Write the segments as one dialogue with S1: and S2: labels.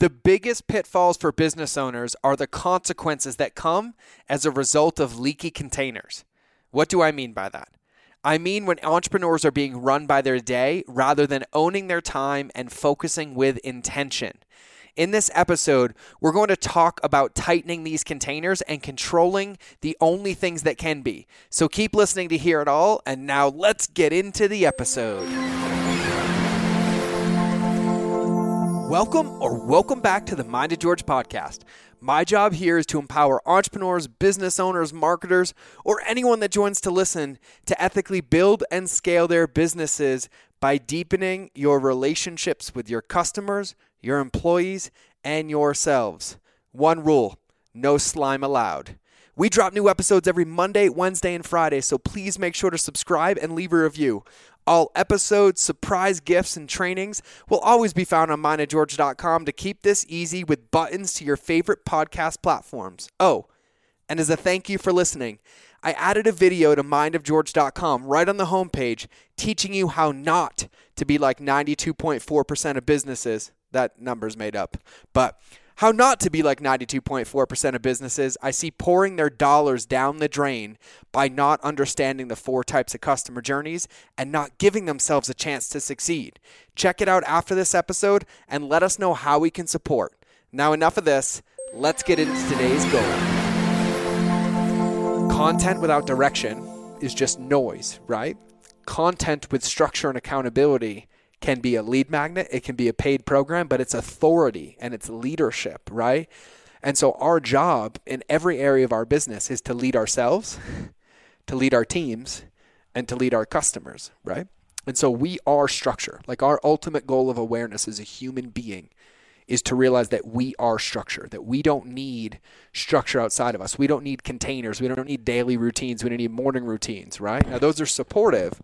S1: The biggest pitfalls for business owners are the consequences that come as a result of leaky containers. What do I mean by that? I mean when entrepreneurs are being run by their day rather than owning their time and focusing with intention. In this episode, we're going to talk about tightening these containers and controlling the only things that can be. So keep listening to hear it all, and now let's get into the episode. Welcome or welcome back to the Mind of George podcast. My job here is to empower entrepreneurs, business owners, marketers, or anyone that joins to listen to ethically build and scale their businesses by deepening your relationships with your customers, your employees, and yourselves. One rule no slime allowed. We drop new episodes every Monday, Wednesday, and Friday, so please make sure to subscribe and leave a review. All episodes, surprise gifts, and trainings will always be found on mindofgeorge.com to keep this easy with buttons to your favorite podcast platforms. Oh, and as a thank you for listening, I added a video to mindofgeorge.com right on the homepage teaching you how not to be like 92.4% of businesses. That number's made up. But how not to be like 92.4% of businesses I see pouring their dollars down the drain by not understanding the four types of customer journeys and not giving themselves a chance to succeed. Check it out after this episode and let us know how we can support. Now, enough of this. Let's get into today's goal. Content without direction is just noise, right? Content with structure and accountability can be a lead magnet, it can be a paid program, but it's authority and it's leadership, right? And so our job in every area of our business is to lead ourselves, to lead our teams, and to lead our customers, right? And so we are structure. Like our ultimate goal of awareness as a human being is to realize that we are structure, that we don't need structure outside of us. We don't need containers. We don't need daily routines. We don't need morning routines, right? Now, those are supportive,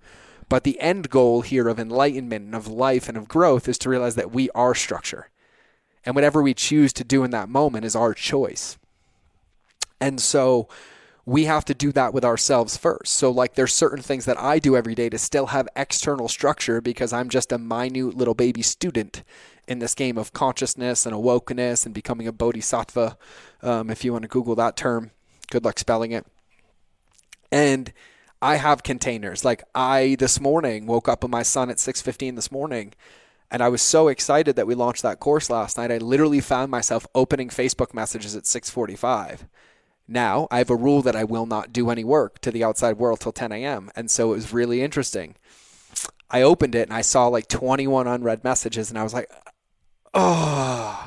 S1: but the end goal here of enlightenment and of life and of growth is to realize that we are structure. And whatever we choose to do in that moment is our choice. And so we have to do that with ourselves first. So, like, there's certain things that I do every day to still have external structure because I'm just a minute little baby student in this game of consciousness and awokeness and becoming a bodhisattva. Um, if you want to Google that term, good luck spelling it. And I have containers. Like I this morning woke up with my son at 6:15 this morning and I was so excited that we launched that course last night. I literally found myself opening Facebook messages at 6:45. Now I have a rule that I will not do any work to the outside world till 10 a.m. And so it was really interesting. I opened it and I saw like 21 unread messages and I was like, oh,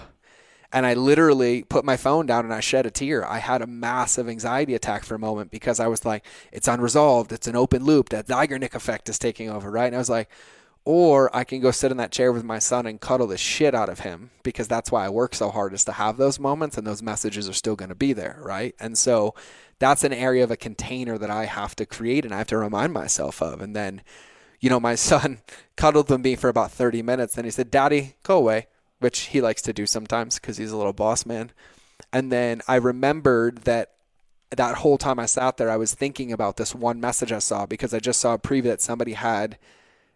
S1: and I literally put my phone down and I shed a tear. I had a massive anxiety attack for a moment because I was like, it's unresolved. It's an open loop. That Zeigarnik effect is taking over, right? And I was like, or I can go sit in that chair with my son and cuddle the shit out of him because that's why I work so hard is to have those moments and those messages are still going to be there, right? And so that's an area of a container that I have to create and I have to remind myself of. And then, you know, my son cuddled with me for about 30 minutes and he said, Daddy, go away which he likes to do sometimes because he's a little boss man. And then I remembered that that whole time I sat there, I was thinking about this one message I saw because I just saw a preview that somebody had.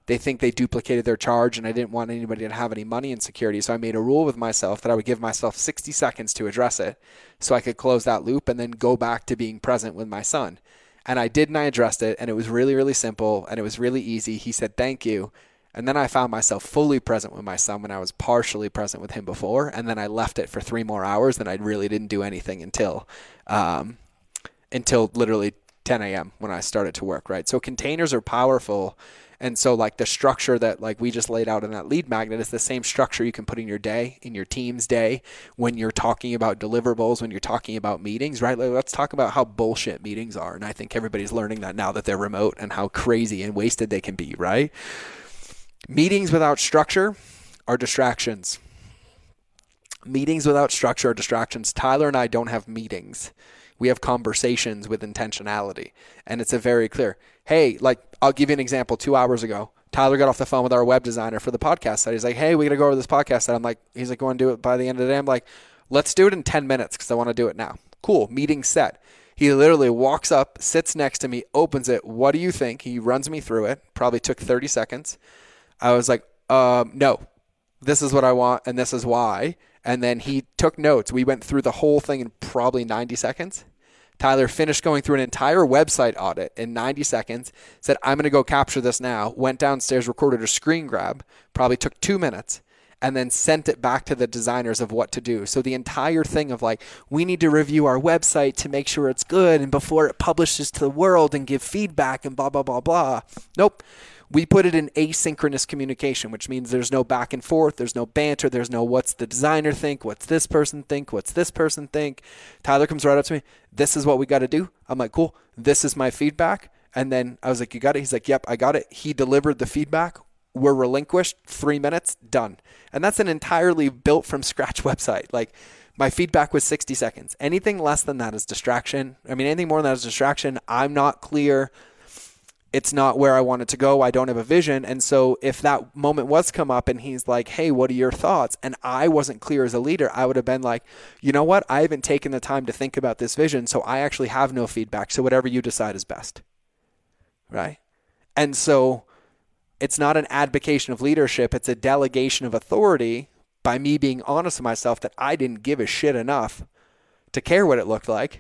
S1: They think they duplicated their charge, and I didn't want anybody to have any money insecurity. So I made a rule with myself that I would give myself 60 seconds to address it so I could close that loop and then go back to being present with my son. And I did, and I addressed it, and it was really, really simple, and it was really easy. He said, Thank you. And then I found myself fully present with my son when I was partially present with him before. And then I left it for three more hours. Then I really didn't do anything until, um, until literally 10 a.m. when I started to work. Right. So containers are powerful. And so like the structure that like we just laid out in that lead magnet is the same structure you can put in your day, in your team's day, when you're talking about deliverables, when you're talking about meetings, right? Like, let's talk about how bullshit meetings are. And I think everybody's learning that now that they're remote and how crazy and wasted they can be, right? Meetings without structure are distractions. Meetings without structure are distractions. Tyler and I don't have meetings. We have conversations with intentionality. And it's a very clear, hey, like, I'll give you an example. Two hours ago, Tyler got off the phone with our web designer for the podcast site. He's like, hey, we got to go over this podcast site. I'm like, he's like, going to do it by the end of the day. I'm like, let's do it in 10 minutes because I want to do it now. Cool. Meeting set. He literally walks up, sits next to me, opens it. What do you think? He runs me through it. Probably took 30 seconds. I was like, um, no, this is what I want and this is why. And then he took notes. We went through the whole thing in probably 90 seconds. Tyler finished going through an entire website audit in 90 seconds, said, I'm going to go capture this now, went downstairs, recorded a screen grab, probably took two minutes, and then sent it back to the designers of what to do. So the entire thing of like, we need to review our website to make sure it's good and before it publishes to the world and give feedback and blah, blah, blah, blah. Nope. We put it in asynchronous communication, which means there's no back and forth, there's no banter, there's no what's the designer think, what's this person think, what's this person think. Tyler comes right up to me, this is what we got to do. I'm like, cool, this is my feedback. And then I was like, you got it? He's like, yep, I got it. He delivered the feedback. We're relinquished, three minutes, done. And that's an entirely built from scratch website. Like, my feedback was 60 seconds. Anything less than that is distraction. I mean, anything more than that is distraction. I'm not clear it's not where I wanted to go. I don't have a vision. And so if that moment was come up and he's like, "Hey, what are your thoughts?" and I wasn't clear as a leader, I would have been like, "You know what? I haven't taken the time to think about this vision, so I actually have no feedback. So whatever you decide is best." Right? And so it's not an advocation of leadership, it's a delegation of authority by me being honest with myself that I didn't give a shit enough to care what it looked like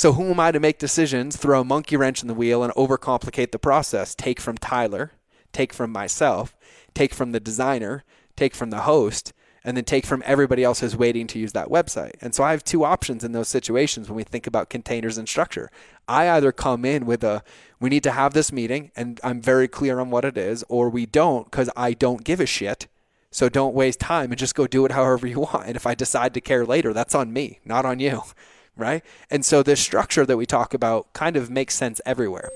S1: so who am I to make decisions, throw a monkey wrench in the wheel, and overcomplicate the process? Take from Tyler, take from myself, take from the designer, take from the host, and then take from everybody else who's waiting to use that website. And so I have two options in those situations when we think about containers and structure. I either come in with a, we need to have this meeting, and I'm very clear on what it is, or we don't because I don't give a shit. So don't waste time and just go do it however you want. And if I decide to care later, that's on me, not on you right? And so this structure that we talk about kind of makes sense everywhere.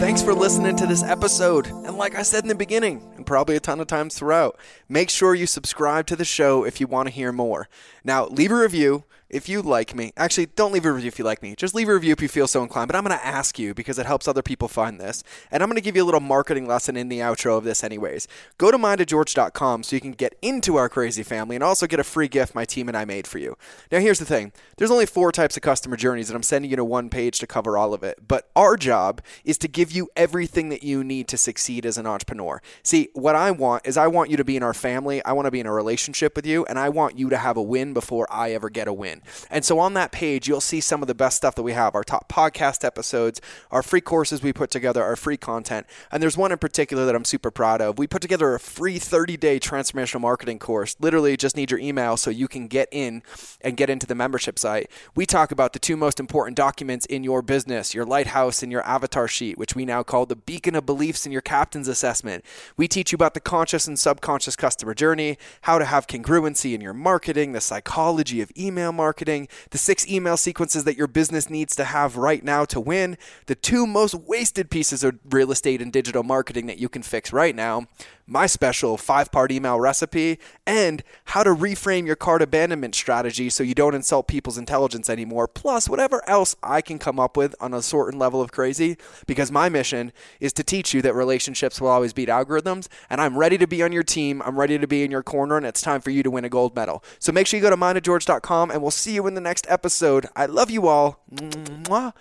S1: Thanks for listening to this episode. And like I said in the beginning, and probably a ton of times throughout, make sure you subscribe to the show if you want to hear more. Now, leave a review if you like me, actually, don't leave a review if you like me. Just leave a review if you feel so inclined. But I'm going to ask you because it helps other people find this. And I'm going to give you a little marketing lesson in the outro of this, anyways. Go to mindofgeorge.com so you can get into our crazy family and also get a free gift my team and I made for you. Now, here's the thing there's only four types of customer journeys, and I'm sending you to one page to cover all of it. But our job is to give you everything that you need to succeed as an entrepreneur. See, what I want is I want you to be in our family, I want to be in a relationship with you, and I want you to have a win before I ever get a win. And so on that page, you'll see some of the best stuff that we have our top podcast episodes, our free courses we put together, our free content. And there's one in particular that I'm super proud of. We put together a free 30 day transformational marketing course. Literally, just need your email so you can get in and get into the membership site. We talk about the two most important documents in your business your lighthouse and your avatar sheet, which we now call the beacon of beliefs in your captain's assessment. We teach you about the conscious and subconscious customer journey, how to have congruency in your marketing, the psychology of email marketing the six email sequences that your business needs to have right now to win, the two most wasted pieces of real estate and digital marketing that you can fix right now, my special five part email recipe, and how to reframe your cart abandonment strategy so you don't insult people's intelligence anymore, plus whatever else I can come up with on a certain level of crazy. Because my mission is to teach you that relationships will always beat algorithms, and I'm ready to be on your team. I'm ready to be in your corner, and it's time for you to win a gold medal. So make sure you go to mindofgeorge.com, and we'll see you in the next episode. I love you all. Mwah.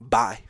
S1: Bye.